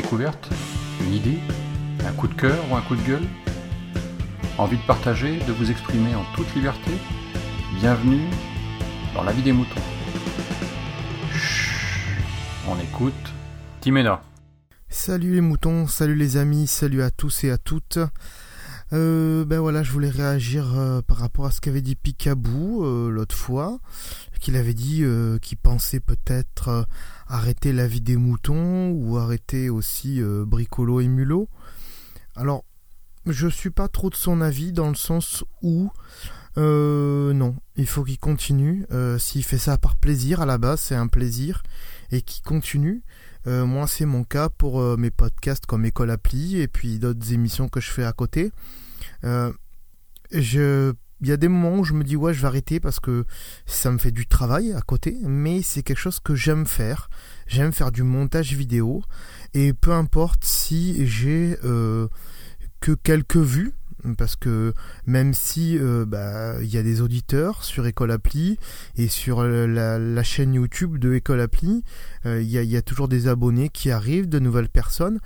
découverte Une idée Un coup de cœur ou un coup de gueule Envie de partager, de vous exprimer en toute liberté Bienvenue dans la vie des moutons. On écoute Timena. Salut les moutons, salut les amis, salut à tous et à toutes. Euh, ben voilà, je voulais réagir euh, par rapport à ce qu'avait dit Picabou euh, l'autre fois, qu'il avait dit qu'il pensait peut-être arrêter la vie des moutons ou arrêter aussi Bricolo et Mulot. Alors, je suis pas trop de son avis dans le sens où non, il faut qu'il continue. S'il fait ça par plaisir, à la base, c'est un plaisir et qu'il continue. Moi, c'est mon cas pour mes podcasts comme École Appli et puis d'autres émissions que je fais à côté. Euh, il y a des moments où je me dis ouais je vais arrêter parce que ça me fait du travail à côté mais c'est quelque chose que j'aime faire j'aime faire du montage vidéo et peu importe si j'ai euh, que quelques vues parce que même si euh, bah, il y a des auditeurs sur École Appli et sur la, chaîne YouTube de École Appli, il y, a, toujours des abonnés qui arrivent, de nouvelles personnes,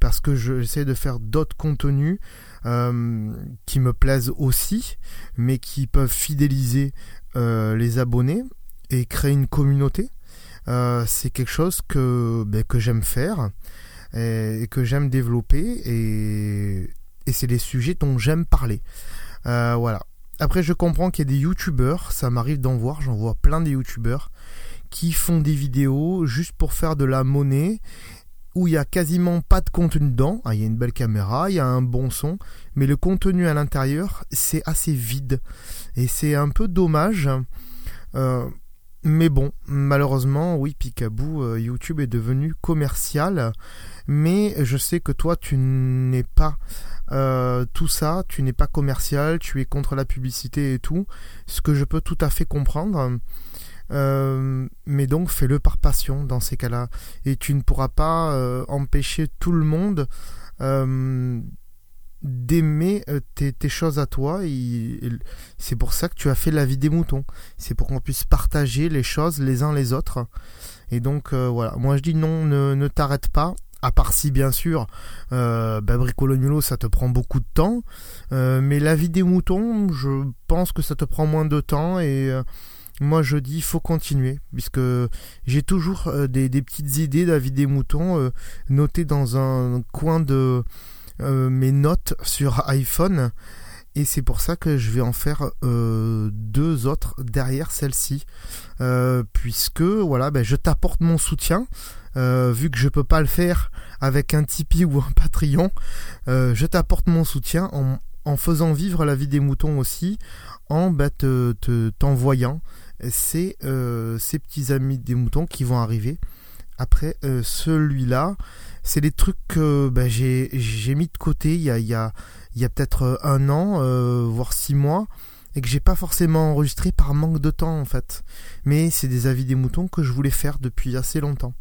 parce que j'essaie de faire d'autres contenus euh, qui me plaisent aussi, mais qui peuvent fidéliser euh, les abonnés et créer une communauté. Euh, c'est quelque chose que, ben, que j'aime faire et, que j'aime développer et, et c'est des sujets dont j'aime parler. voilà. Après, je comprends qu'il y a des youtubeurs, ça m'arrive d'en voir, j'en vois plein de youtubeurs qui font des vidéos juste pour faire de la monnaie où il y a quasiment pas de contenu dedans. Ah, il y a une belle caméra, il y a un bon son, mais le contenu à l'intérieur, c'est assez vide. Et c'est un peu dommage. Euh, mais bon, malheureusement, oui, Picaboo, euh, YouTube est devenu commercial. Mais je sais que toi, tu n'es pas euh, tout ça, tu n'es pas commercial, tu es contre la publicité et tout. Ce que je peux tout à fait comprendre. Euh, mais donc fais-le par passion dans ces cas-là. Et tu ne pourras pas empêcher tout le monde d'aimer tes, choses à toi. c'est pour ça que tu as fait la vie des moutons. C'est pour qu'on puisse partager les choses les uns les autres. Et donc voilà, moi je dis non, ne, t'arrête pas. À part si bien sûr, euh, bah, ça te prend beaucoup de temps, mais la vie des moutons, je pense que ça te prend moins de temps et moi je dis faut continuer puisque j'ai toujours euh, des, petites idées d'avis des moutons euh, notées dans un coin de euh, mes notes sur iPhone. Et c'est pour ça que je vais en faire deux autres derrière celle-ci. Puisque voilà ben, je t'apporte mon soutien. Vu que je peux pas le faire avec un Tipeee ou un Patreon je t'apporte mon soutien en, faisant vivre la vie des moutons aussi en ben, t'envoyant euh, ces petits amis des moutons qui vont arriver. Après euh, celui-là, c'est des trucs que ben, j'ai mis de côté il y a, peut-être un an, euh, voire six mois, et que j'ai pas forcément enregistré par manque de temps en fait. Mais c'est des avis des moutons que je voulais faire depuis assez longtemps.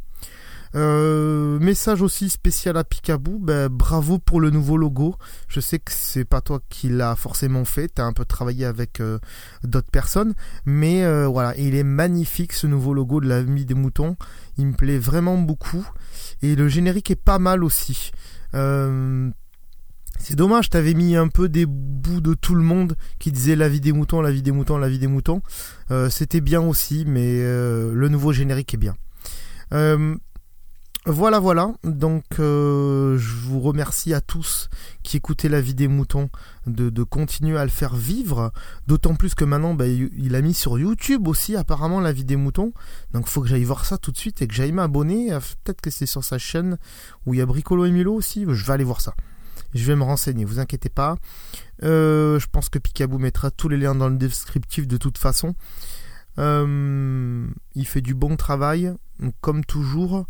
Euh, message aussi spécial à Picaboo, ben, bravo pour le nouveau logo. Je sais que c'est pas toi qui l'as forcément fait, t'as un peu travaillé avec euh, d'autres personnes, mais euh, voilà, il est magnifique ce nouveau logo de l'ami des moutons. Il me plaît vraiment beaucoup et le générique est pas mal aussi. c'est dommage, t'avais mis un peu des bouts de tout le monde qui disait la vie des moutons, la vie des moutons, la vie des moutons. C'était bien aussi, mais le nouveau générique est bien. Voilà, voilà. Donc, euh, je vous remercie à tous qui écoutez la vie des moutons de, continuer à le faire vivre. D'autant plus que maintenant, bah, il a mis sur YouTube aussi apparemment la vie des moutons. Donc, faut que j'aille voir ça tout de suite et que j'aille m'abonner. Euh, peut-être que c'est sur sa chaîne où il y a Bricolo et Milo aussi. Je vais aller voir ça. Je vais me renseigner, vous inquiétez pas. Euh, je pense que Picaboo mettra tous les liens dans le descriptif de toute façon. il fait du bon travail, comme toujours.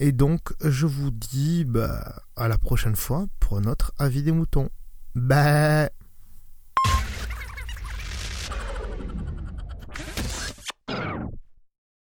Et donc, je vous dis bah, à la prochaine fois pour notre avis des moutons. Bah